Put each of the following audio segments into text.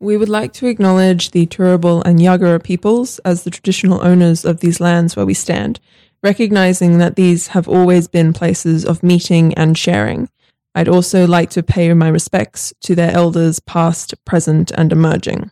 We would like to acknowledge the Turrbal and Yagara peoples as the traditional owners of these lands where we stand, recognizing that these have always been places of meeting and sharing. I'd also like to pay my respects to their elders, past, present, and emerging.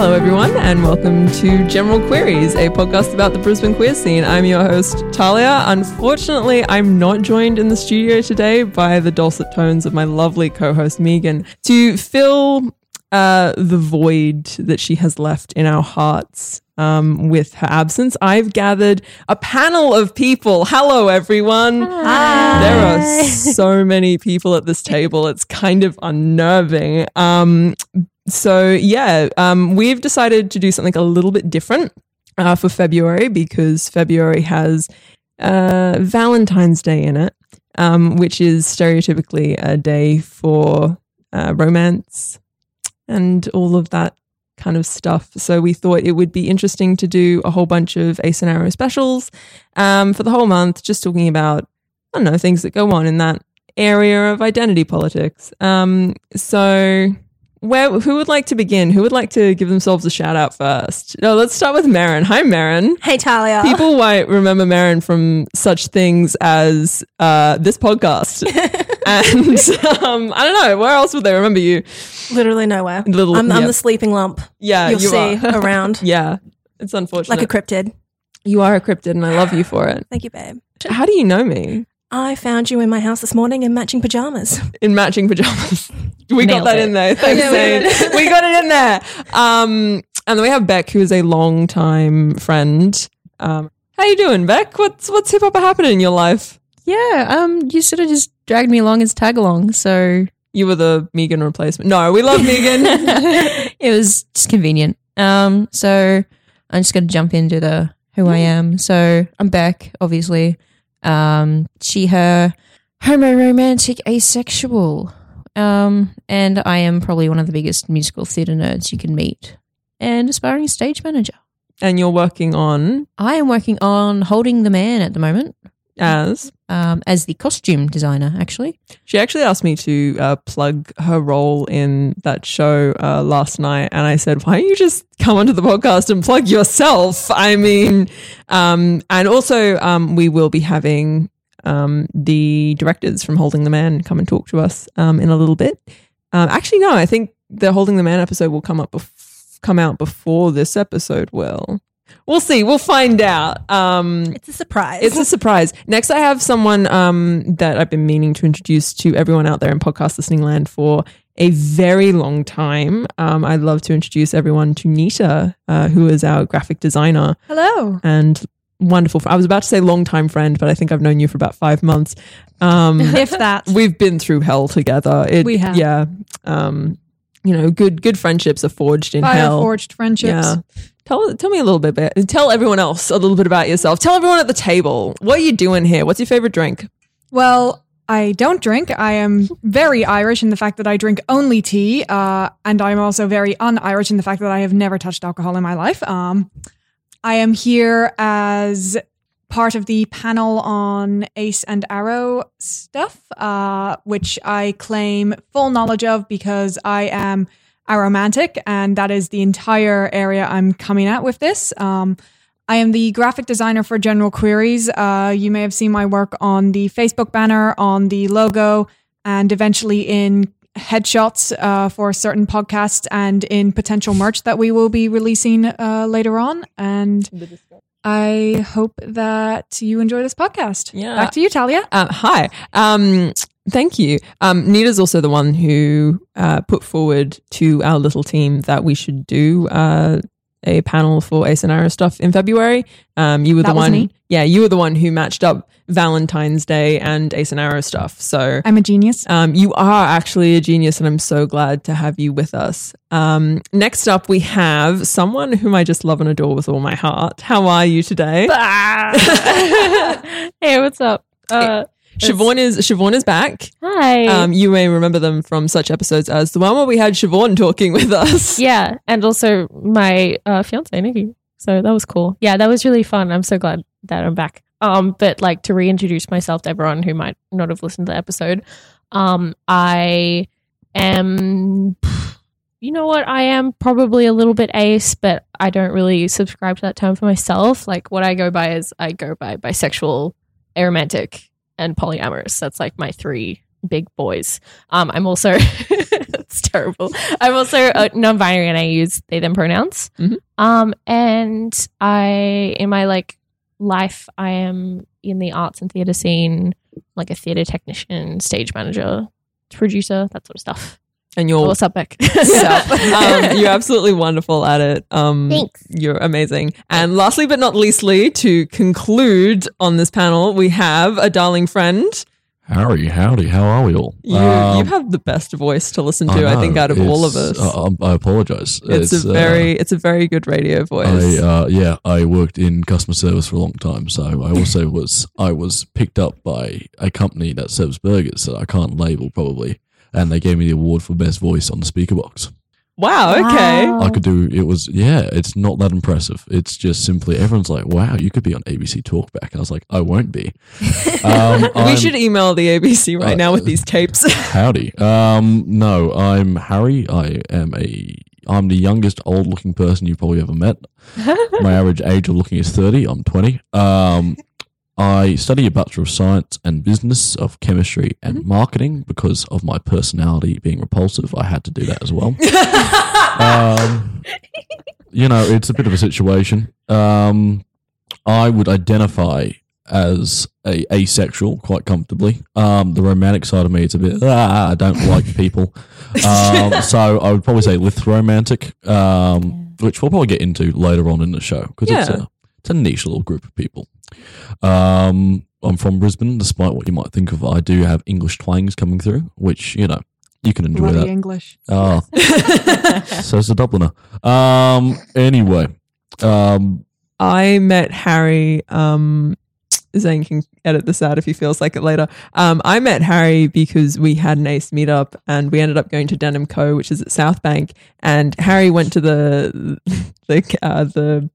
Hello, everyone, and welcome to General Queries, a podcast about the Brisbane queer scene. I'm your host, Talia. Unfortunately, I'm not joined in the studio today by the dulcet tones of my lovely co host, Megan, to fill uh, the void that she has left in our hearts. Um, with her absence, I've gathered a panel of people. Hello, everyone. Hi. There are so many people at this table. It's kind of unnerving. Um, so yeah, um, we've decided to do something a little bit different uh, for February because February has uh, Valentine's Day in it, um, which is stereotypically a day for uh, romance and all of that kind of stuff. So we thought it would be interesting to do a whole bunch of Ace and Arrow specials um, for the whole month, just talking about I don't know things that go on in that area of identity politics. Um, so where who would like to begin? Who would like to give themselves a shout out first? No, let's start with Marin. Hi, Marin. Hey, Talia. People might remember Marin from such things as uh, this podcast, and um, I don't know where else would they remember you. Literally nowhere. Little- I'm, I'm the sleeping lump. Yeah, You'll you see are. around yeah, it's unfortunate. like a cryptid. you are a cryptid, and I love you for it. Thank you, babe. How do you know me? I found you in my house this morning in matching pajamas. in matching pajamas. We got that it. in there. Thanks, Yeah, we we got it in there. Um, and then we have Beck, who is a long time friend. Um, how you doing, Beck? What's what's hip hop happening in your life? Yeah, um, you sort of just dragged me along as tag along, so You were the Megan replacement. No, we love Megan. it was just convenient. Um, so I'm just gonna jump into the who I am. So I'm Beck, obviously. Um, she, her, homo romantic, asexual. Um, and I am probably one of the biggest musical theatre nerds you can meet, and aspiring stage manager. and you're working on I am working on Holding the Man at the moment, as um, as the costume designer, actually. she actually asked me to uh, plug her role in that show uh, last night, and I said, "Why don't you just come onto the podcast and plug yourself?" I mean, um, and also um, we will be having um, the directors from Holding the Man come and talk to us um, in a little bit. Um, actually, no, I think the Holding the Man episode will come up bef- come out before this episode will. We'll see. We'll find out. Um, It's a surprise. it's a surprise. Next, I have someone um, that I've been meaning to introduce to everyone out there in podcast listening land for a very long time. Um, I'd love to introduce everyone to Nita, uh, who is our graphic designer Hello. and wonderful. I was about to say long time friend, but I think I've known you for about five months. Um, if that. we've been through hell together. It, We have. yeah. Um, you know, good good friendships are forged in Fire hell. forged friendships. Yeah. Tell tell me a little bit about tell everyone else a little bit about yourself. Tell everyone at the table what are you doing here. What's your favorite drink? Well, I don't drink. I am very Irish in the fact that I drink only tea, uh, and I'm also very un-Irish in the fact that I have never touched alcohol in my life. Um, I am here as part of the panel on Ace and Arrow stuff, uh, which I claim full knowledge of because I am aromantic, and that is the entire area I'm coming at with this. Um, I am the graphic designer for General Queries. Uh, you may have seen my work on the Facebook banner, on the logo, and eventually in headshots uh, for certain podcasts and in potential merch that we will be releasing uh, later on. And I hope that you enjoy this podcast. Yeah. Back to you, Talia. Uh, hi. Um, Thank you. Um, Nita's also the one who uh, put forward to our little team that we should do uh, a panel for Ace and Arrow stuff in February. Um, you were the That was one, me. yeah, you were the one who matched up Valentine's Day and Ace and Arrow stuff. So I'm a genius. um, you are actually a genius, and I'm so glad to have you with us. Um, next up, we have someone whom I just love and adore with all my heart. How are you today? hey, what's up? Uh, Siobhan is Siobhan is back. hi. Um, you may remember them from such episodes as the one where we had Siobhan talking with us. yeah, and also my uh, fiance Nikki. So that was cool. Yeah, that was really fun. I'm so glad that I'm back. Um, but like to reintroduce myself to everyone who might not have listened to the episode, um, I am. You know what? I am probably a little bit ace, but I don't really subscribe to that term for myself. Like what I go by is I go by bisexual, aromantic, and polyamorous. That's like my three big boys. Um, I'm also it's terrible. I'm also non-binary and I use they them pronouns. Mhm. Um, and I in my like life, I am in the arts and theater scene, like a theater technician, stage manager, producer, that sort of stuff. And you're What's up, Beck? um, you're absolutely wonderful at it. Um, Thanks. You're amazing. And lastly, but not leastly, to conclude on this panel, we have a darling friend. Harry, howdy, how are we all? You, Um, you have the best voice to listen to, I, think, out of all of us. uh, I apologize. it's, a uh, very, it's a very good radio voice. I, uh, yeah, I worked in customer service for a long time, so I also was I was picked up by a company that serves burgers that I can't label probably, and they gave me the award for best voice on the speaker box. Wow. Okay. I could do it was yeah, it's not that impressive. It's just simply everyone's like, wow, you could be on ABC Talkback. I was like, I won't be. Um, we I'm- should email the ABC right Uh, now with these tapes. Howdy. Um, no, I'm Harry. I am a. I'm the youngest old-looking person you've probably ever met. My average age of looking is thirty. I'm twenty. Um, I study a bachelor of science and business of chemistry and marketing because of my personality being repulsive. I had to do that as well. um, you know, it's a bit of a situation. Um, I would identify as a asexual quite comfortably. Um, the romantic side of me, it's a bit ah, I don't like people. Um, so I would probably say lithromantic, um, which we'll probably get into later on in the show because it's a it's a niche little group of people. Um, I'm from Brisbane, despite what you might think of. I do have English twangs coming through, which you know you can enjoy Bloody that. English. Oh, so it's a Dubliner. Um, anyway, um, I met Harry. Um, Zane can edit this out if he feels like it later. Um, I met Harry because we had an Ace meetup and we ended up going to Denim Co, which is at South Bank. And Harry went to the the uh, the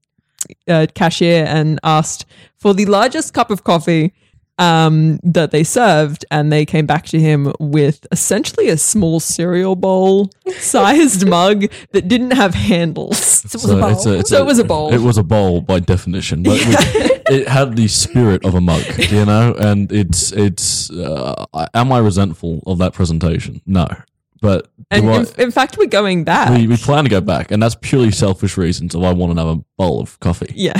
uh, cashier and asked for the largest cup of coffee um, that they served, and they came back to him with essentially a small cereal bowl sized mug that didn't have handles. So it was a bowl. it's it's So it was a bowl. It was a bowl by definition, but we- it had the spirit of a mug, you know. And it's it's. Uh, am I resentful of that presentation? No, but And in, in fact, we're going back. we, we plan to go back, and that's purely selfish reasons. Of I want another bowl of coffee. Yeah.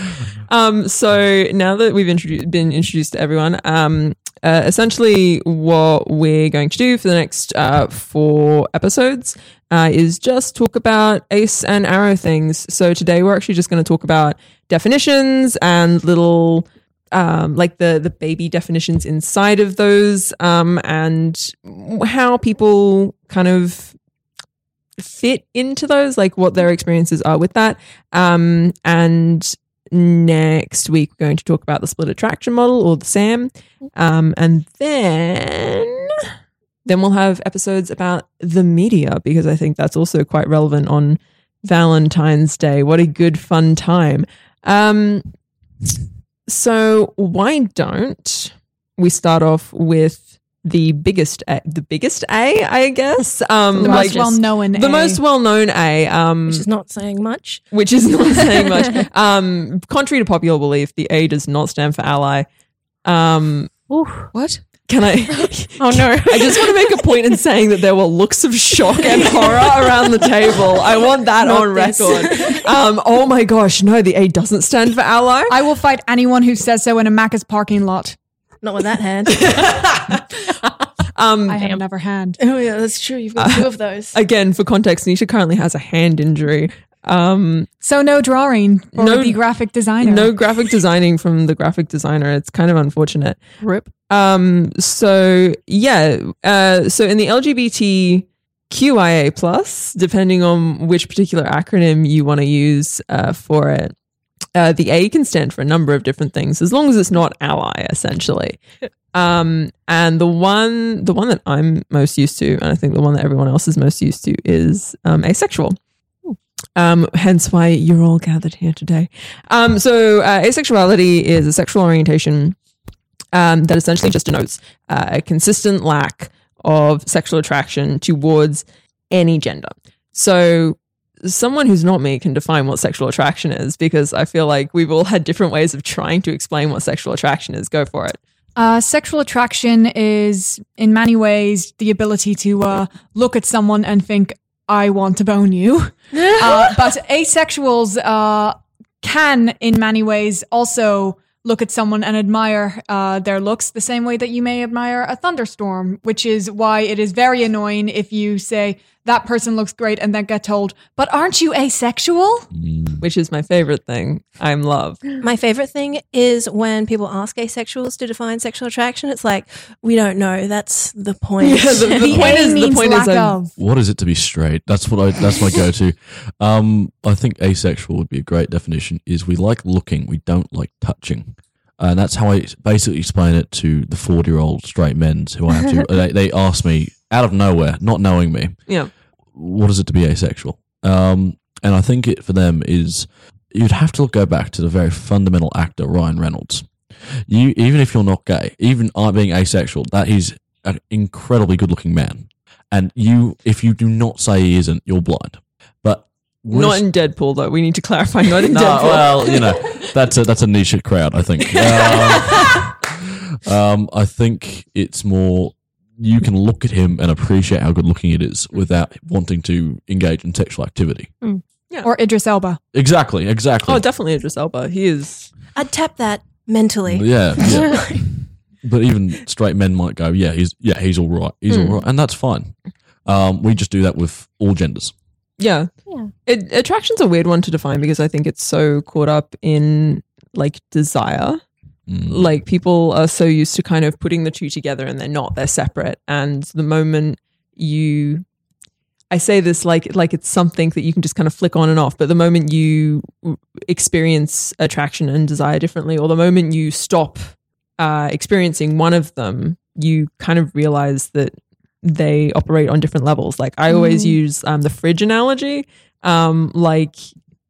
um, so now that we've introduced, been introduced to everyone, um, uh, essentially what we're going to do for the next uh, four episodes uh, is just talk about ace and arrow things. So today we're actually just going to talk about definitions and little um, like the the baby definitions inside of those um, and how people kind of fit into those, like what their experiences are with that. Um, and next week, we're going to talk about the split attraction model or the SAM. Um, and then, then we'll have episodes about the media because I think that's also quite relevant on Valentine's Day. What a good fun time. So why don't we start off with the biggest A, the biggest A, I guess. Um, The like most well known. the most well-known A, um, which is not saying much. which is not saying much. Um, contrary to popular belief, the A does not stand for ally. Um, What? Can I? Oh no. I just want to make a point in saying that there were looks of shock and horror around the table. I want that on this. record. Um, oh my gosh, no, the A doesn't stand for ally. I will fight anyone who says so in a Macca's parking lot. Not with that hand. Um, I have Damn. another hand. oh yeah, that's true. You've got two of those. again, for context, Nisha currently has a hand injury. Um, So no drawing for No- the graphic designer. no graphic designing from the graphic designer. It's kind of unfortunate. Rip. Um, so yeah, uh, so in the LGBT QIA plus, depending on which particular acronym you want to use uh, for it, uh, the A can stand for a number of different things, as long as it's not ally, essentially. Um, and the one, the one that I'm most used to, and I think the one that everyone else is most used to, is um, asexual. Um, hence why you're all gathered here today. Um, so uh, asexuality is a sexual orientation um, that essentially just denotes uh, a consistent lack of sexual attraction towards any gender. So, someone who's not me can define what sexual attraction is because I feel like we've all had different ways of trying to explain what sexual attraction is. Go for it. Uh, sexual attraction is, in many ways, the ability to uh, look at someone and think, "I want to bone you." uh, but asexuals uh, can, in many ways, also look at someone and admire uh, their looks the same way that you may admire a thunderstorm, which is why it is very annoying if you say that person looks great and then get told, "But aren't you asexual?" Which is my favorite thing. I'm love. My favorite thing is when people ask asexuals to define sexual attraction. It's like we don't know. That's the point. Yeah, the- the The point A is- the point is lack I'm- of. What is it to be straight? That's what I. That's my go-to. Um, I think asexual would be a great definition. Is we like looking, we don't like touching, and that's how I basically explain it to the forty-year-old straight men who I have to. they, they ask me out of nowhere, not knowing me, Yeah. What is it to be asexual? Um, and I think it for them is you'd have to look go back to the very fundamental actor Ryan Reynolds. You even if you're not gay, even I being asexual, that he's an incredibly good-looking man, and you if you do not say he isn't, you're blind. But Not in Deadpool, though. We need to clarify. Not in no, Deadpool. well, you know, that's a that's a niche crowd, I think. Um, um, I think it's more you can look at him and appreciate how good looking it is without wanting to engage in sexual activity. Yeah, Or Idris Elba. Exactly, exactly. oh, definitely Idris Elba. He is. I'd tap that mentally. yeah, yeah. but even straight men might go, yeah, he's yeah, he's all right, he's Hmm. all right, and that's fine. Um, we just do that with all genders. Yeah. Yeah. It, attraction's a weird one to define because I think it's so caught up in like desire. Mm. Like people are so used to kind of putting the two together and they're not, they're separate. And the moment you I say this like like it's something that you can just kind of flick on and off, but the moment you experience attraction and desire differently, or the moment you stop uh, experiencing one of them, you kind of realize that they operate on different levels. Like I always use um, the fridge analogy. Um, like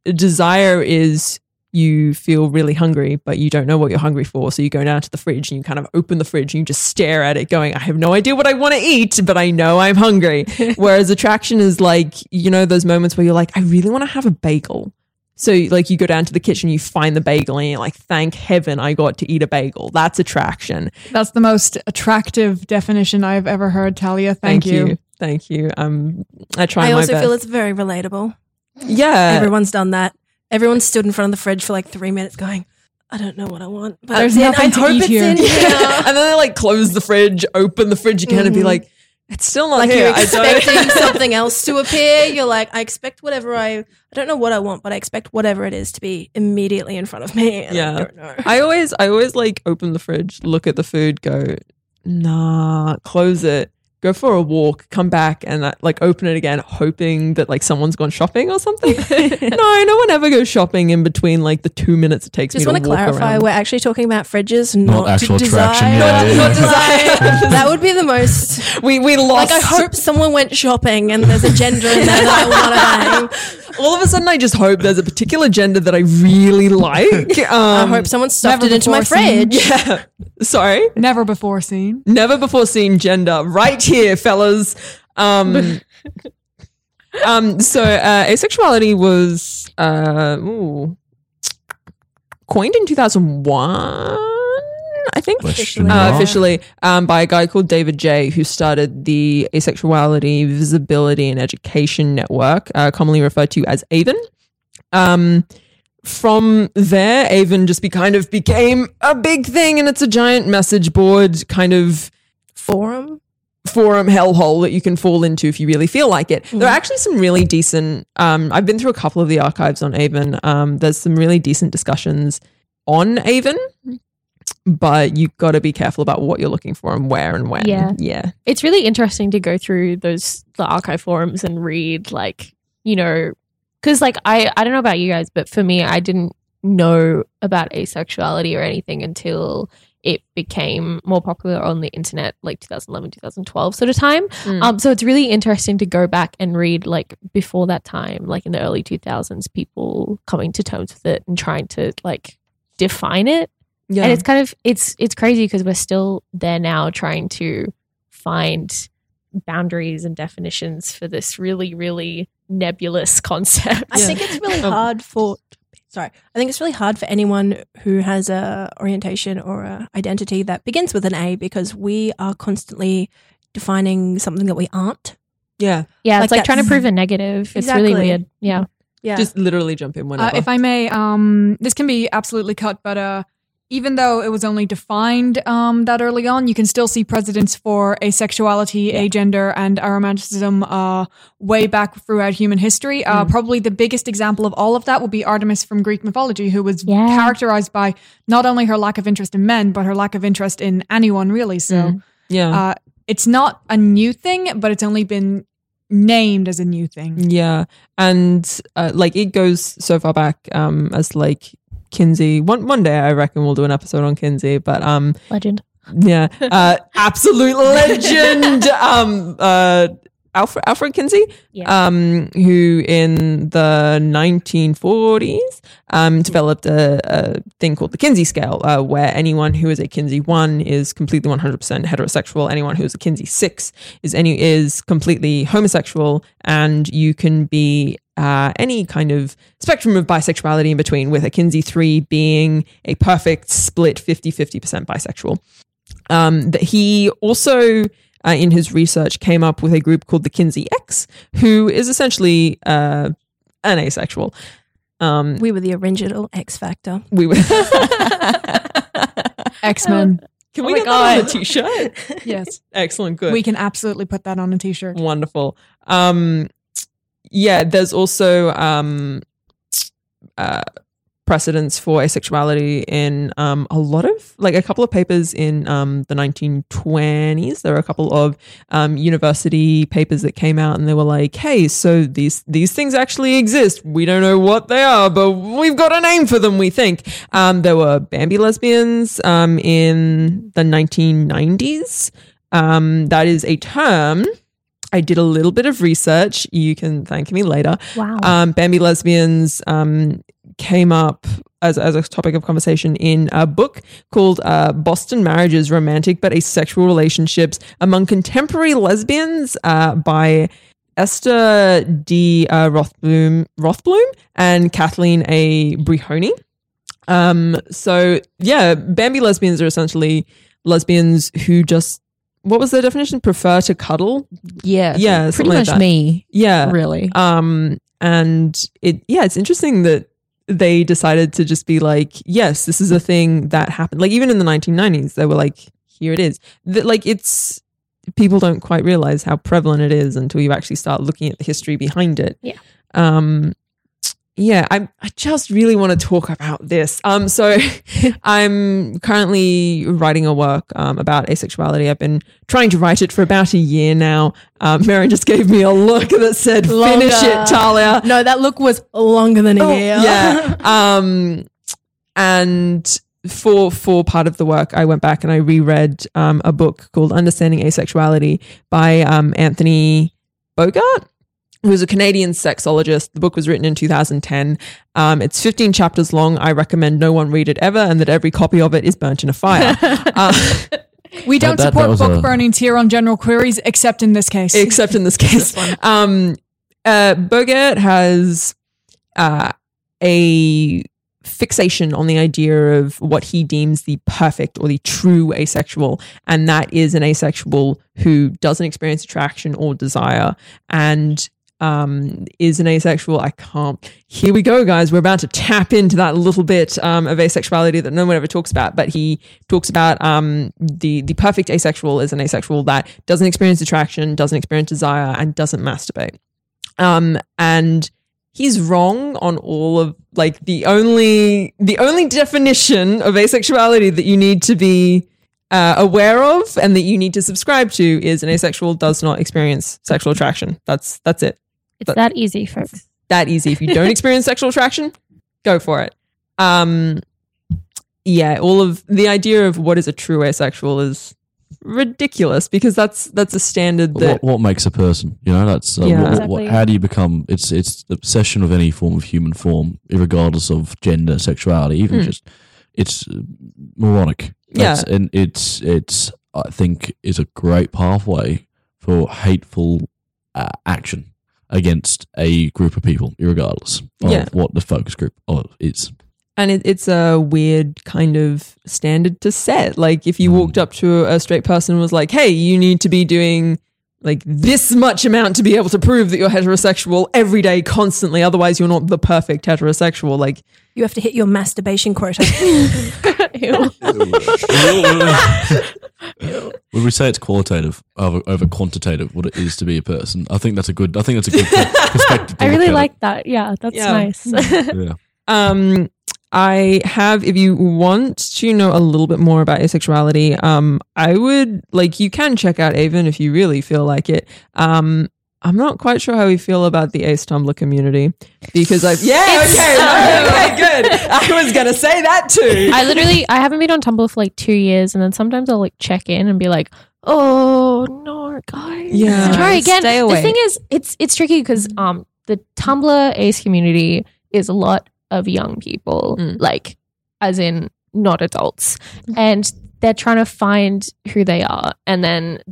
desire is you feel really hungry, but you don't know what you're hungry for. So you go down to the fridge and you kind of open the fridge and you just stare at it, going, I have no idea what I want to eat, but I know I'm hungry. Whereas attraction is like, you know, those moments where you're like, I really want to have a bagel. So like you go down to the kitchen, you find the bagel, and you're like, thank heaven I got to eat a bagel. That's attraction. That's the most attractive definition I've ever heard, Talia. Thank, you. Thank you. Um, I try I my also best. feel it's very relatable. yeah. Everyone's done that. Everyone stood in front of the fridge for like three minutes going, I don't know what I want. But There's then nothing I to hope eat it's here." in here. and then they like close the fridge, open the fridge again, and be Mhm. like, "It's still not like here." you're I don't- expecting something else to appear. You're like, I expect whatever I I don't know what I want, but I expect whatever it is to be immediately in front of me. And Yeah. I don't know. I always, I always like open the fridge, look at the food, go, nah, close it, go for a walk, come back, and uh, like open it again, hoping that like someone's gone shopping or something. no, no one ever goes shopping in between like the two minutes it takes Just me want to to walk clarify, around. we're actually talking about fridges, not, actual desire. attraction, yeah, Not- yeah, not yeah. desire. that would be the most. we we lost. Like, I hope someone went shopping and there's a gender in there that I want to hang. all of a sudden I just hope there's a particular gender that I really like. I Um, hope someone stuffed never it into my seen. fridge. yeah. Sorry. Never before seen. never before seen gender right here fellas um um so uh asexuality was uh ooh, coined in 2001 I think Question uh, officially um, by a guy called David Jay, who started the Asexuality Visibility and Education Network, uh, commonly referred to as AVEN. Um, from there, AVEN just be kind of became a big thing, and it's a giant message board kind of Forum. Forum hellhole that you can fall into if you really feel like it. There are actually some really decent. Um, I've been through a couple of the archives on AVEN. Um, there's some really decent discussions on AVEN, but you've got to be careful about what you're looking for and where and when. Yeah. yeah, it's really interesting to go through those the archive forums and read like you know because like i i don't know about you guys but for me i didn't know about asexuality or anything until it became more popular on the internet like 2011 2012 sort of time Mm. um so it's really interesting to go back and read like before that time like in the early 2000s people coming to terms with it and trying to like define it yeah. and it's kind of it's it's crazy because we're still there now trying to find boundaries and definitions for this really really nebulous concept I think it's really hard for. Sorry, I think it's really hard for anyone who has a orientation or a identity that begins with an A because we are constantly defining something that we aren't. yeah. yeah like it's like trying to prove a negative it's really weird yeah Yeah, Just literally jump in Uh, whenever. if I may, um, this can be absolutely cut, but uh, even though it was only defined um, that early on, you can still see precedents for asexuality, agender, and aromanticism uh, way back throughout human history. Uh, Probably the biggest example of all of that would be Artemis from Greek mythology, who was Yeah. characterized by not only her lack of interest in men, but her lack of interest in anyone, really. So yeah. uh, it's not a new thing, but it's only been named as a new thing. Yeah, and uh, like it goes so far back um, as like Kinsey. One one day, I reckon we'll do an episode on Kinsey. But um, legend yeah, uh, absolute legend. um, uh, Alfred Alfred Kinsey, Yeah. um, who in the 1940s um, developed a, a thing called the Kinsey scale, uh, where anyone who is a Kinsey one is completely 100% heterosexual. Anyone who is a Kinsey six is any is completely homosexual, and you can be uh, any kind of spectrum of bisexuality in between, with a Kinsey three being a perfect split 50 50% bisexual. Um, that he also, uh, in his research, came up with a group called the Kinsey X, who is essentially uh, an asexual. Um, we were the original X Factor. we were. X Men. Can Oh we my get that on a God. t-shirt? yes. Excellent, good. We can absolutely put that on a t shirt. Wonderful. Um, yeah, there's also um, uh, precedents for asexuality in um, a lot of, like a couple of papers in um, the 1920s. There were a couple of um, university papers that came out and they were like, hey, so these, these things actually exist. We don't know what they are, but we've got a name for them, we think. Um, there were Bambi lesbians um, in the 1990s. Um, that is a term. I did a little bit of research. You can thank me later. wow Um, Bambi lesbians um, came up as, as a topic of conversation in a book called uh, Boston Marriages Romantic but Asexual Relationships Among Contemporary Lesbians uh, by Esther D. Uh, Rothblum, Rothblum and Kathleen A. Brehony. Um, so, yeah, Bambi lesbians are essentially lesbians who just, what was the definition? Prefer to cuddle? Yeah. Yeah, Pretty like much that. me, Yeah. really. Um, and it, yeah, it's interesting that they decided to just be like, yes, this is a thing that happened. Like even in the 1990s, they were like, here it is. That like it's people don't quite realize how prevalent it is until you actually start looking at the history behind it. Yeah. Um, yeah, I I just really want to talk about this. Um, so I'm currently writing a work um, about asexuality. I've been trying to write it for about a year now. Um, Mary just gave me a look that said, "Finish it, Longer. Talia." No, that look was longer than a year. Oh, yeah. Um, and for for part of the work, I went back and I reread um, a book called Understanding Asexuality by um, Anthony Bogaert, who's a Canadian sexologist. The book was written in 2010. Um, it's 15 chapters long. I recommend no one read it ever, and that every copy of it is burnt in a fire. uh, We don't that- that support was book a- burnings here on General Queries, except in this case. except in this case. Um, uh, Bogaert has uh, a fixation on the idea of what he deems the perfect or the true asexual, and that is an asexual who doesn't experience attraction or desire and um, is an asexual. I can't. Here we go, guys. We're about to tap into that little bit um, of asexuality that no one ever talks about. But he talks about um, the the perfect asexual is an asexual that doesn't experience attraction, doesn't experience desire, and doesn't masturbate. Um, and he's wrong on all of like the only the only definition of asexuality that you need to be uh, aware of and that you need to subscribe to is an asexual does not experience sexual attraction. That's that's it. It's But- that easy, folks. That easy. If you don't experience sexual attraction, go for it. Um, yeah, all of the idea of what is a true asexual is ridiculous because that's that's a standard that what, what makes a person? You know, that's uh, Yeah. what, what, Exactly. how do you become? It's it's the obsession of any form of human form, regardless of gender, sexuality, even Mm. just it's uh, moronic. That's, and it's it's I think is a great pathway for hateful uh, action against a group of people, regardless of Yeah. what the focus group is. and it, it's a weird kind of standard to set. Like if you Mm. walked up to a straight person and was like, "Hey, you need to be doing like this much amount to be able to prove that you're heterosexual every day, constantly. Otherwise, you're not the perfect heterosexual." Like, You have to hit your masturbation quota. Ew. Would we say it's qualitative over, over quantitative? What it is to be a person? I think that's a good. I think that's a good perspective. I really at like that. Yeah, that's Yeah. nice. Yeah. Um, I have, if you want to know a little bit more about asexuality, um, I would like you can check out AVEN if you really feel like it. Um, I'm not quite sure how we feel about the Ace Tumblr community because I've yeah It's okay okay good. I was gonna say that too. I literally I haven't been on Tumblr for like two years, and then sometimes I'll like check in and be like, "Oh no, guys, Yeah. try again." Stay away. The thing is, it's it's tricky because um the Tumblr Ace community is a lot of young people, Mm. like as in not adults, and they're trying to find who they are, and then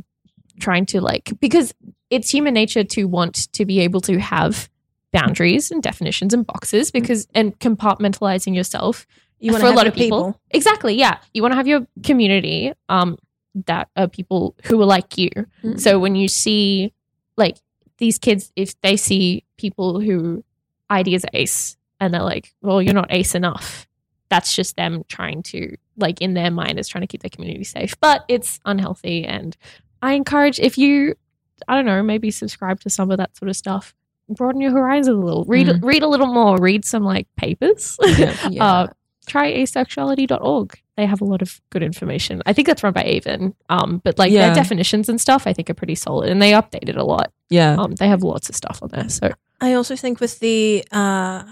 trying to like because it's human nature to want to be able to have boundaries and definitions and boxes because and compartmentalizing yourself You want for to a lot of people. Exactly. Yeah. You want to have your community um that are people who are like you. Mm. So when you see like these kids if they see people who ID as ace and they're like, "Well, you're not ace enough." That's just them trying to like in their mind is trying to keep their community safe. But it's unhealthy and I encourage if you I don't know, maybe subscribe to some of that sort of stuff. Broaden your horizons a little. Read Mhm. read a little more. Read some like papers. Yeah. Uh, try asexuality.org. They have a lot of good information. I think that's run by AVEN. Um, but like Yeah. their definitions and stuff, I think are pretty solid, and they update it a lot. yeah. Um, they have lots of stuff on there. So I also think with the uh,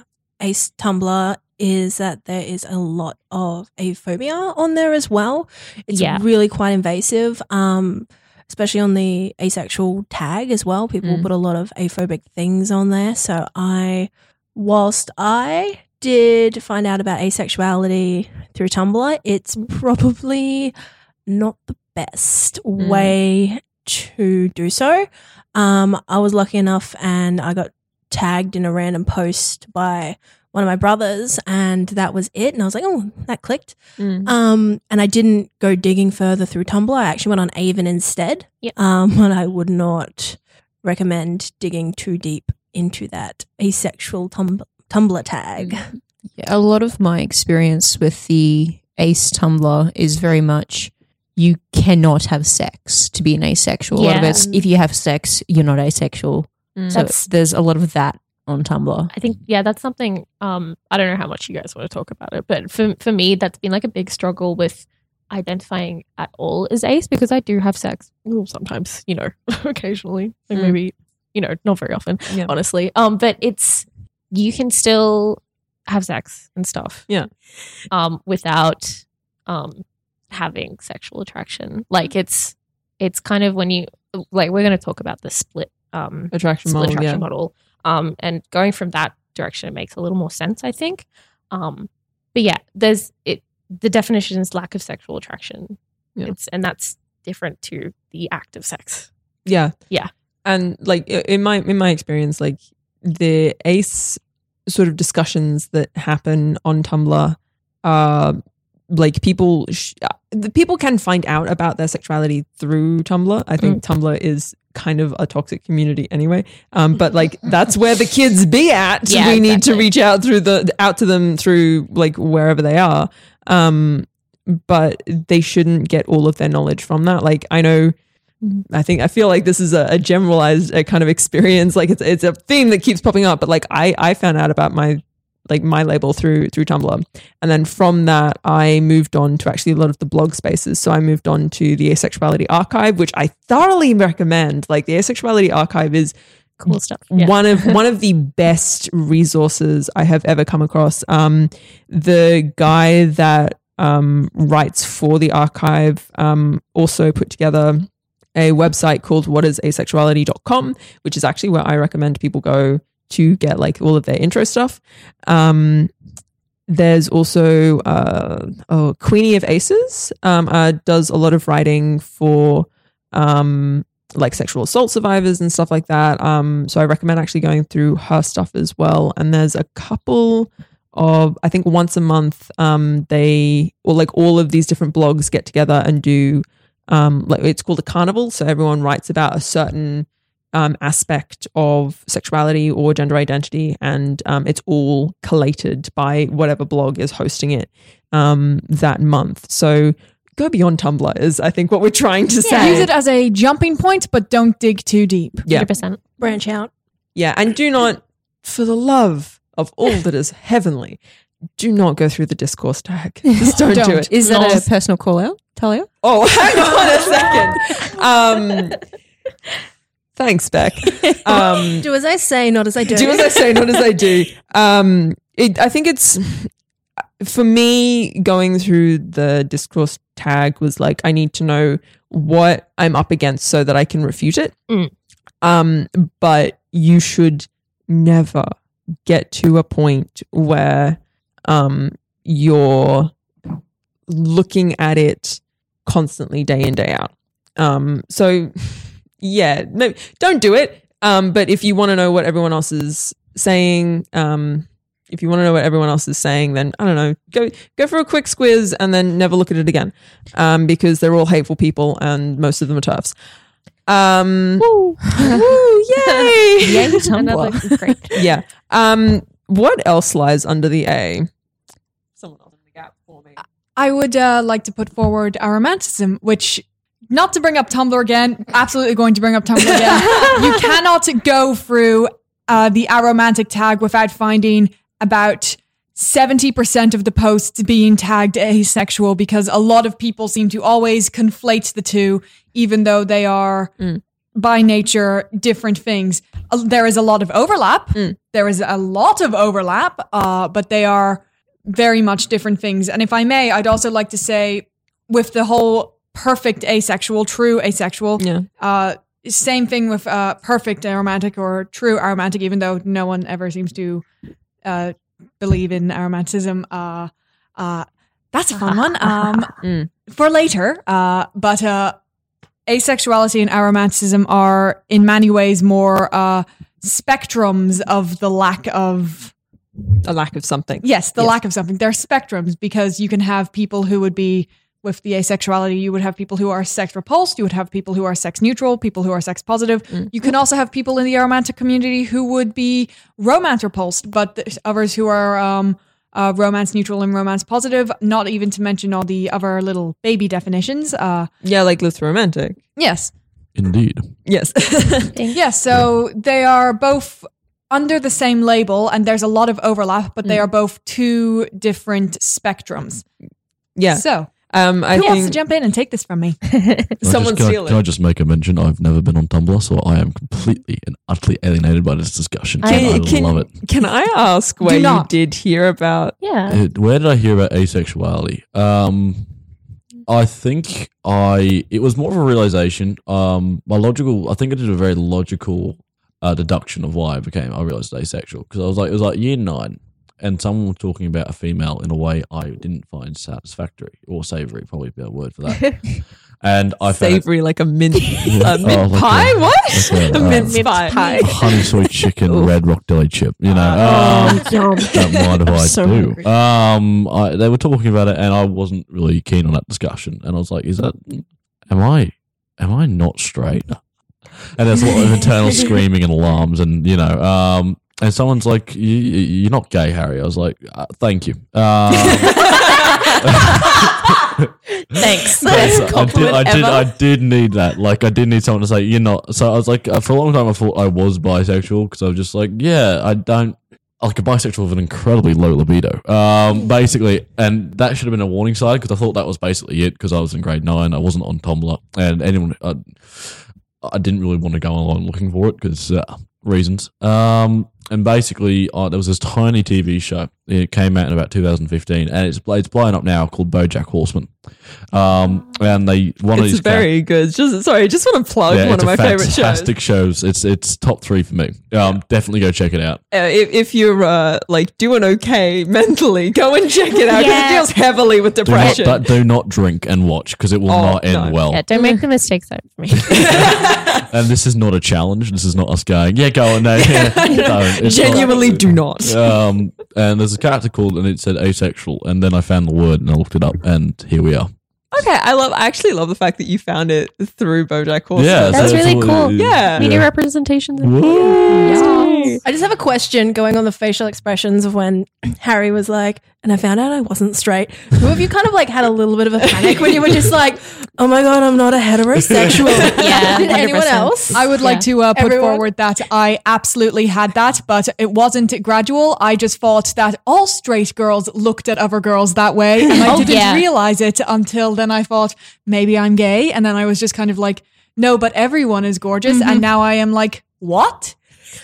Ace Tumblr is that there is a lot of aphobia on there as well. It's Yeah. really quite invasive, um, especially on the asexual tag as well. People Mm. put a lot of aphobic things on there. So I, whilst I did find out about asexuality through Tumblr, it's probably not the best Mm. way to do so. Um, I was lucky enough and I got tagged in a random post by one of my brothers, and that was it. And I was like, oh, that clicked. Mm. Um, and I didn't go digging further through Tumblr. I actually went on AVEN instead. Yep. Um, but I would not recommend digging too deep into that asexual tum- Tumblr tag. Yeah, a lot of my experience with the ace Tumblr is very much you cannot have sex to be an asexual. A lot of it's if you have sex, you're not asexual. Mm. So That's- there's a lot of that on Tumblr. I think yeah, that's something. Um, I don't know how much you guys want to talk about it, but for for me, that's been like a big struggle with identifying at all as ace because I do have sex well, sometimes, you know, occasionally, like Mm. maybe you know, not very often, Yeah. honestly. Um, but it's you can still have sex and stuff. Yeah. Um, without um having sexual attraction. Like it's it's kind of when you like we're gonna talk about the split um Attraction split model. attraction Yeah. model. Um, and going from that direction, it makes a little more sense, I think. Um, but yeah, there's it. The definition is lack of sexual attraction. Yeah. It's and that's different to the act of sex. Yeah. Yeah. And like in my in my experience, like the ace sort of discussions that happen on Tumblr are like people sh- the people can find out about their sexuality through Tumblr. I think Tumblr is kind of a toxic community anyway. Um, but like that's where the kids be at. Yeah, we need to reach out through the out to them through like wherever they are. Um, but they shouldn't get all of their knowledge from that. Like I know. I think I feel like this is a, a generalized uh, kind of experience. Like it's it's a theme that keeps popping up. But like I I found out about my like my label through through Tumblr, and then from that I moved on to actually a lot of the blog spaces. So I moved on to the Asexuality Archive, which I thoroughly recommend. Like the Asexuality Archive is Cool stuff. Yeah. one of one of the best resources I have ever come across. Um, the guy that um, writes for the archive um, also put together a website called whatisasexuality.com, which is actually where I recommend people go to get like all of their intro stuff. Um, there's also uh, oh, Queenie of Aces um, uh, does a lot of writing for um, like sexual assault survivors and stuff like that. Um, so I recommend actually going through her stuff as well. And there's a couple of I think once a month um, they or like all of these different blogs get together and do um, like it's called a carnival. So everyone writes about a certain um, aspect of sexuality or gender identity, and um, it's all collated by whatever blog is hosting it um, that month. So go beyond Tumblr is I think what we're trying to say. Use it as a jumping point, but don't dig too deep. Yeah. 100%. Branch out. Yeah, and do not, for the love of all that is heavenly, do not go through the discourse tag. Just don't, do Don't. it. Is that Lols. a personal call out, Talia? Oh, hang on a second. Thanks, Beck. Um, Do as I say, not as I do. do as I say, not as I do. Um, it, I think it's for me going through the discourse tag was like I need to know what I'm up against so that I can refute it. Mm. Um, but you should never get to a point where um you're looking at it constantly day in day out. Um, so yeah, no, don't do it. Um, but if you want to know what everyone else is saying, um, if you want to know what everyone else is saying, then I don't know, go go for a quick squiz and then never look at it again, um, because they're all hateful people and most of them are TERFs. Um, woo, yay! Yay, Another Tumblr. great. yeah. Um, what else lies under the A? Someone else in the gap for me. I would uh, like to put forward aromanticism, which, not to bring up Tumblr again, absolutely going to bring up Tumblr again. you cannot go through uh, the aromantic tag without finding about 70% of the posts being tagged asexual because a lot of people seem to always conflate the two, even though they are Mm. by nature different things. Uh, There is a lot of overlap. Mm. There is a lot of overlap, uh, but they are very much different things. And if I may, I'd also like to say with the whole perfect asexual, true asexual, Yeah. uh, same thing with uh, perfect aromantic or true aromantic, even though no one ever seems to uh, believe in aromanticism. Uh, uh, that's a fun one um, Mm. for later. Uh, but uh, asexuality and aromanticism are in many ways more uh, spectrums of the lack of A lack of something. Yes, the Yes. lack of something. They're spectrums because you can have people who would be with the asexuality, you would have people who are sex repulsed, you would have people who are sex neutral, people who are sex positive. Mm. You can also have people in the aromantic community who would be romance repulsed, but there's others who are um, uh, romance neutral and romance positive, not even to mention all the other little baby definitions. Uh, Yeah, like romantic. yes. Indeed. Yes. Yes, so they are both under the same label and there's a lot of overlap, but they Mm. are both two different spectrums. yeah. So, Um, I who wants to jump in and take this from me? Someone just, can, I, steal can I just make a mention? I've never been on Tumblr, so I am completely and utterly alienated by this discussion. Can- I can- love it. Can I ask where you did hear about? Yeah. It- Where did I hear about asexuality? Um, I think I it was more of a realization. Um, my logical. I think I did a very logical uh, deduction of why I became. I realized asexual because I was like it was like year nine, and someone was talking about a female in a way I didn't find satisfactory or savory. Probably a better word for that. and I found it- Savory like a mint, a Oh, mint like pie. a- what? like a, a uh, mince Mince pie. pie. honey soy chicken red rock deli chip. You know, Oh, um, yum. don't mind if I so do. Um, I, they were talking about it, and I wasn't really keen on that discussion. And I was like, "Is that? Am I? Am I not straight?" And there's a lot of internal screaming and alarms, and you know, um, and someone's like, you, "You're not gay, Harry." I was like, uh, "Thank you." Um, Thanks. Yes, I did. I did. ever. I did need that. Like, I did need someone to say, "You're not." So I was like, uh, for a long time, I thought I was bisexual because I was just like, "Yeah, I don't." Like a bisexual with an incredibly low libido, um, basically, and that should have been a warning sign because I thought that was basically it. Because I was in grade nine, I wasn't on Tumblr, and anyone, I, I didn't really want to go along looking for it because uh, reasons. Um, and basically, uh, there was this tiny TV show. It came out in about 2015, and it's it's blowing up now called BoJack Horseman. Um, and they one of It's these very good. Just sorry, I just want to plug yeah, one it's of a my favorite shows. fantastic shows. It's it's top three for me. Um, definitely go check it out. Uh, if, if you're uh, like doing okay mentally, go and check it out because Yeah. it deals heavily with Do not, depression. but do not drink and watch because it will Oh, not end no. well. Yeah, don't make the mistakes that for me. And this is not a challenge. This is not us going, yeah, go on, no, yeah, don't. It's not- Genuinely, do not. um, and there's a character called, and it said asexual, and then I found the word and I looked it up, and here we are. Okay, I love. I actually love the fact that you found it through BoJack Horseman. Yeah, That's so really it's cool. Yeah. Media representations. Whoa. I just have a question going on the facial expressions of when Harry was like, and I found out I wasn't straight. Who of you kind of like had a little bit of a panic when you were just like, oh my God, I'm not a heterosexual? Yeah, anyone 100%. else? I would like Yeah. to uh, put Everyone? forward that I absolutely had that, but it wasn't gradual. I just thought that all straight girls looked at other girls that way, and I Oh, didn't yeah. realize it until then. I thought maybe I'm gay, and then I was just kind of like, no, but everyone is gorgeous, and now I am like, what?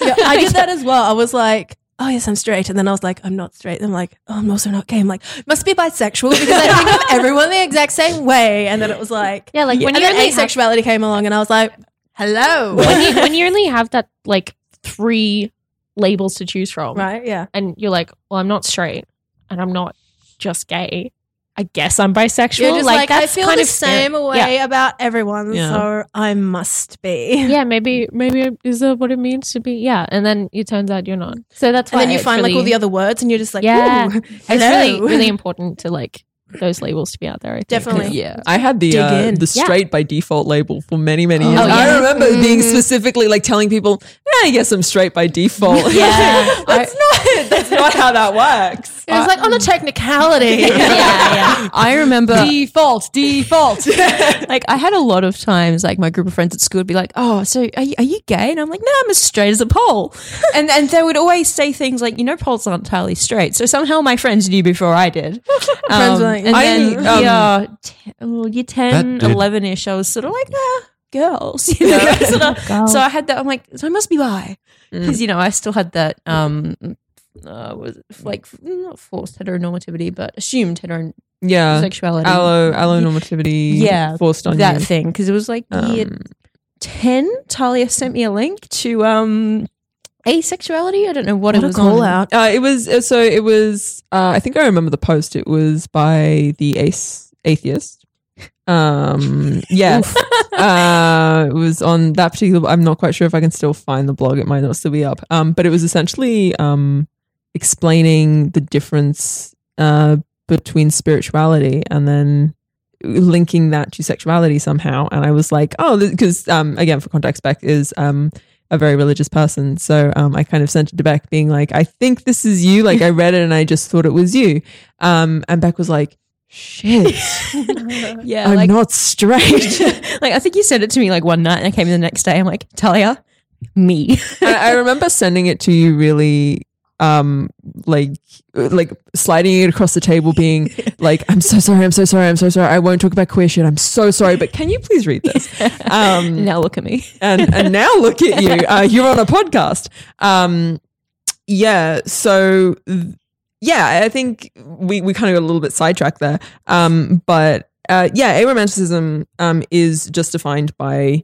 Yeah, I did that as well. I was like, oh yes, I'm straight. And then I was like, I'm not straight. And I'm like, oh, I'm also not gay. I'm like, must be bisexual because I think of everyone the exact same way. And then it was like, Yeah, like when you then have- asexuality came along and I was like, hello. when you when you only have that like three labels to choose from, right? Yeah. and you're like, well, I'm not straight, and I'm not just gay. I guess I'm bisexual. You're just like, I that's feel kind the of same way about everyone, Yeah. so I must be. Yeah, maybe maybe is that what it means to be? Yeah, and then it turns out you're not. So that's why. And then you find like all the other words and you're just like, Yeah. It's really really important to like those labels to be out there. I think. Definitely. Yeah, I had the Dig uh, in. the Yeah. straight by default label for many many years. Oh, yeah. I remember being Mhm. specifically like telling people, "Yeah, I guess I'm straight by default." Yeah. that's not that's not how that works. It was like on a technicality. yeah, yeah. I remember Default, default. like I had a lot of times like my group of friends at school would be like, "Oh, so are you, are you gay?" And I'm like, "No, I'm as straight as a pole." and and they would always say things like, "You know, poles aren't entirely straight." So somehow my friends knew before I did. Friends were like, and I- then um, yeah, t- oh, year 10, That did- 11 ish, I was sort of like, ah, girls, you know. sort of- so I had that. I'm like, so I must be bi because you know I still had that. um uh, was like not forced heteronormativity, but assumed Yeah, heterosexuality. allo allonormativity. Yeah, forced on that you. thing because it was like year Um, 10 talia sent me a link to um asexuality i don't know what, What it a was call on. out. Uh, it was uh, so. It was. Uh, I think I remember the post. It was by the ace atheist. Um. Yeah. uh, it was on that particular. I'm not quite sure if I can still find the blog. It might not still be up. Um. But it was essentially um explaining the difference uh between spirituality and then linking that to sexuality somehow. And I was like, oh, because um again for context, back is um a very religious person. So um, I kind of sent it to Beck being like, I think this is you. Like I read it and I just thought it was you. Um, and Beck was like, shit, yeah I'm like, not straight. like i think you sent it to me like one night and i came in the next day i'm like talia me I, I remember sending it to you really um like like sliding it across the table being like i'm so sorry i'm so sorry i'm so sorry i won't talk about queer shit i'm so sorry but can you please read this um now look at me and and now look at you. Uh, you're on a podcast. Um, yeah. So yeah, I think we we kind of got a little bit sidetracked there. Um, but uh, yeah, aromanticism um is just defined by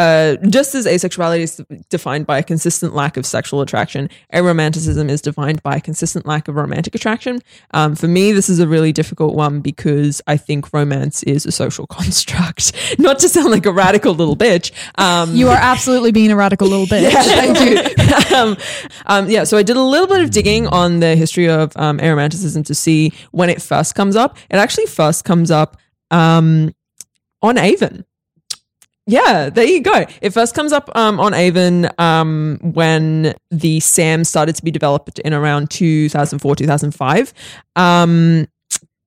uh, just as asexuality is defined by a consistent lack of sexual attraction, aromanticism is defined by a consistent lack of romantic attraction. Um, for me, this is a really difficult one because I think romance is a social construct. Not to sound like a radical little bitch. Um, You are absolutely being a radical little bitch. yeah, thank you. um, um, yeah, so I did a little bit of digging on the history of um, aromanticism to see when it first comes up. It actually first comes up um, on AVEN. Yeah, there you go. It first comes up um, on AVEN um, when the SAM started to be developed in around 2004, 2005. Um,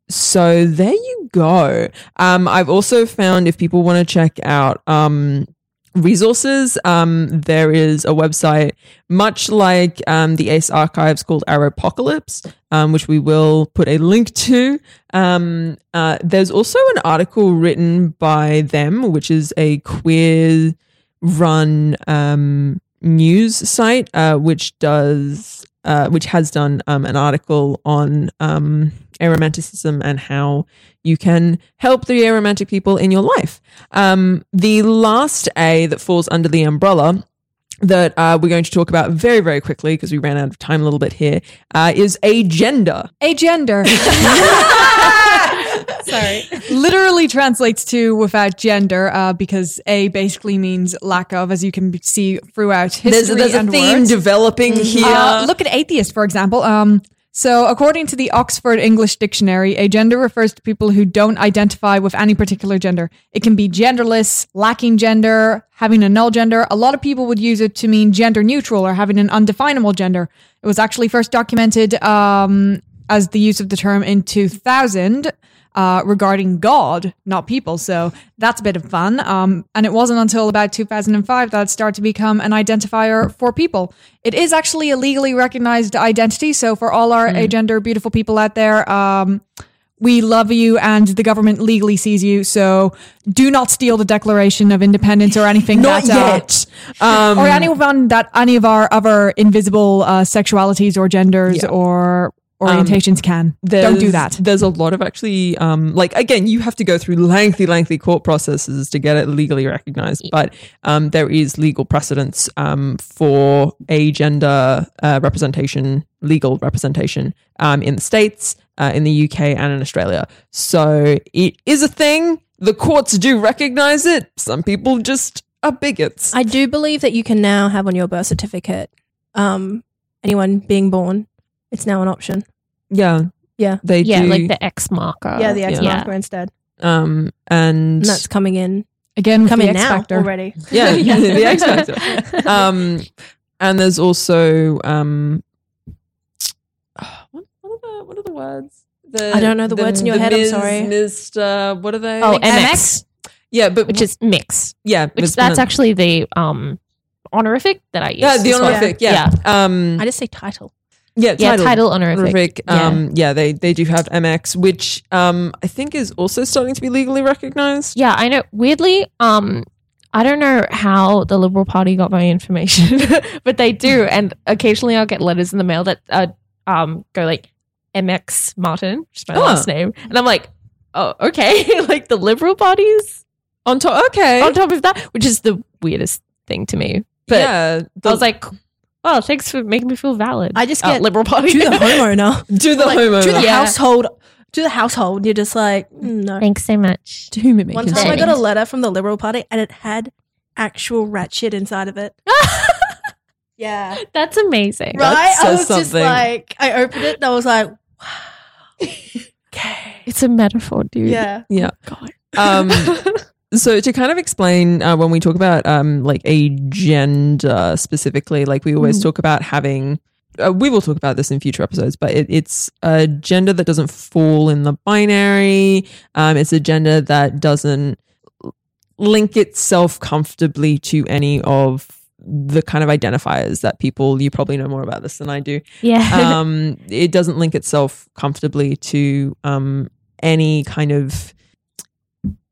so there you go. Um, I've also found if people want to check out um, resources, um, there is a website much like um, the ACE archives called Arrowpocalypse, um, which we will put a link to. Um, uh, there's also an article written by them, which is a queer run um, news site, uh, which does uh, which has done um, an article on um, aromanticism and how you can help the aromantic people in your life. Um, the last A that falls under the umbrella that uh, we're going to talk about very, very quickly because we ran out of time a little bit here uh, is agender. A gender. Sorry. Literally translates to without gender, uh, because A basically means lack of, as you can see throughout history There's, there's a theme words. developing here. Uh, look at atheist, for example. Um, so, according to the Oxford English Dictionary, a gender refers to people who don't identify with any particular gender. It can be genderless, lacking gender, having a null gender. A lot of people would use it to mean gender neutral or having an undefinable gender. It was actually first documented um, as the use of the term in 2000 uh, regarding God, not people. So that's a bit of fun. Um, and it wasn't until about 2005 that it started to become an identifier for people. It is actually a legally recognized identity. So for all our agender beautiful people out there, um, we love you and the government legally sees you. So do not steal the Declaration of Independence or anything Not that, uh, yet. Um, or anyone that any of our other invisible uh, sexualities or genders Yeah. or orientations can. Don't do that. There's a lot of actually, um, like again, you have to go through lengthy, lengthy court processes to get it legally recognized. But um, there is legal precedence um, for agender uh, representation, legal representation um, in the states, uh, in the UK, and in Australia. So it is a thing. The courts do recognize it. Some people just are bigots. I do believe that you can now have on your birth certificate um, anyone being born. It's now an option. Yeah, Yeah. they yeah, do. like the X marker. yeah, the X Yeah. marker instead. um, and And that's coming in. Again, Coming the X now Factor. already. yeah, yeah. the X Factor. Um, and there's also um, what, what are the what are the words? The, I don't know the words in your head, I'm sorry. Mist, uh, what are they? Oh, Like MX, yeah, but which is mix. yeah, Which Ms. that's actually the um honorific that I use. yeah, the as well. honorific. Yeah, um, I just say title. Yeah, Yeah, title honorific. honorific. Yeah. Um, yeah, they they do have MX, which um, I think is also starting to be legally recognized. Yeah, I know. Weirdly, um, I don't know how the Liberal Party got my information, but they do, and occasionally I'll get letters in the mail that uh, um go like MX Martin, which is my Oh. last name, and I'm like, oh, okay, like the Liberal Party's On top, okay, on top of that, which is the weirdest thing to me. But yeah, I was like, well, thanks for making me feel valid. I just Uh, get Liberal Party. to the homeowner. do the like, homeowner. to the Yeah. household. To the household. You're just like, mm, no. Thanks so much. to whom it may One time I got a letter from the Liberal Party and it had actual rat shit inside of it. Yeah. That's amazing. That Right? I says was just like, I opened it and I was like, wow. Okay. It's a metaphor, dude. Yeah. Yeah. God. Um, so to kind of explain uh, when we talk about um, like agender specifically, like we always Mm. talk about having. Uh, we will talk about this in future episodes, but it, it's a gender that doesn't fall in the binary. Um, it's a gender that doesn't link itself comfortably to any of the kind of identifiers that people you probably know more about this than I do Yeah. um, it doesn't link itself comfortably to um, any kind of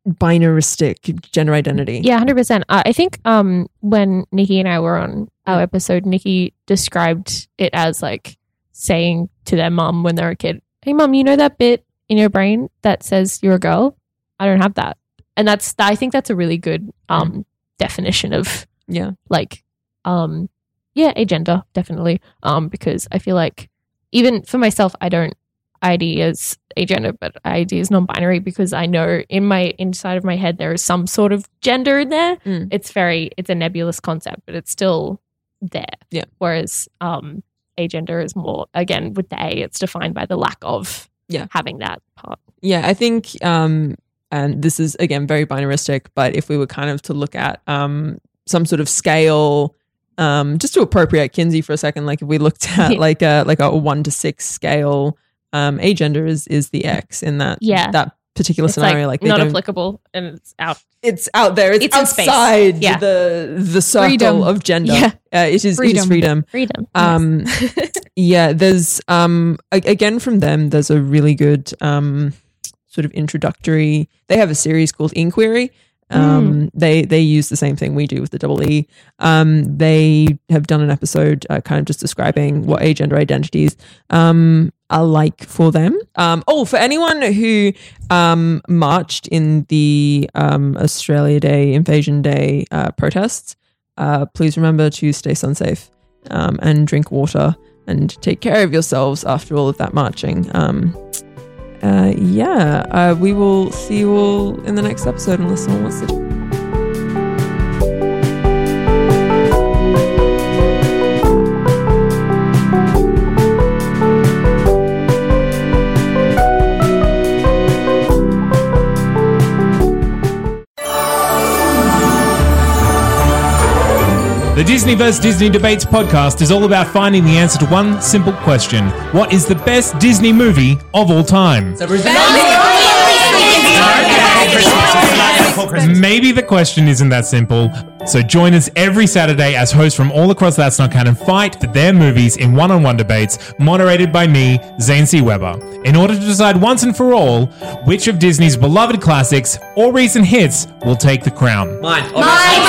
binaristic gender identity. Yeah, hundred percent. I think um when Nikki and I were on our episode, Nikki described it as like saying to their mom when they're a kid, "Hey, mom, you know that bit in your brain that says you're a girl? I don't have that." And that's I think that's a really good um definition of Yeah. like um yeah agender definitely um because i feel like even for myself i don't id as agender but id is non-binary because i know in my inside of my head there is some sort of gender in there Mm. it's very it's a nebulous concept but it's still there Yeah. whereas um agender is more again with the a it's defined by the lack of Yeah. having that part Yeah, I think, um, and this is again very binaristic, but if we were kind of to look at um, some sort of scale, um, just to appropriate Kinsey for a second, like if we looked at like a like a one to six scale, um, agender is is the X in that Yeah. that particular it's scenario. Like, like, not applicable and it's out it's out there. It's, It's outside Yeah. the the circle Freedom. of gender. Yeah. Uh, it is it is Freedom. freedom. freedom Um, yeah, there's um again from them. There's a really good um sort of introductory. They have a series called InQueery. Um, they they use the same thing we do with the double E. Um, they have done an episode uh, kind of just describing what agender identities um are like for them. Um, oh, for anyone who um marched in the um Australia Day Invasion Day uh, protests, uh, please remember to stay sun safe um, and drink water and take care of yourselves after all of that marching. Uh, yeah, uh, we will see you all in the next episode unless someone wants to. The Disney vs. Disney Debates podcast is all about finding the answer to one simple question What is the best Disney movie of all time? Maybe the question isn't that simple. So join us every Saturday as hosts from all across That's Not Canon fight for their movies in one on one debates, moderated by me, Zane C. Weber, in order to decide once and for all which of Disney's beloved classics or recent hits will take the crown. Mine. Mine,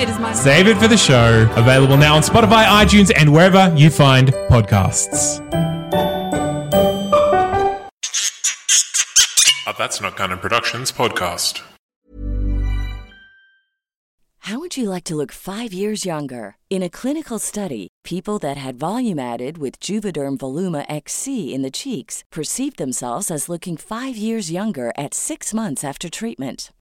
it is mine. Save it for the show. Available now on Spotify, iTunes, and wherever you find podcasts. A That's Not Canon Productions podcast. How would you like to look five years younger? In a clinical study, people that had volume added with Juvederm Voluma XC in the cheeks perceived themselves as looking five years younger at six months after treatment.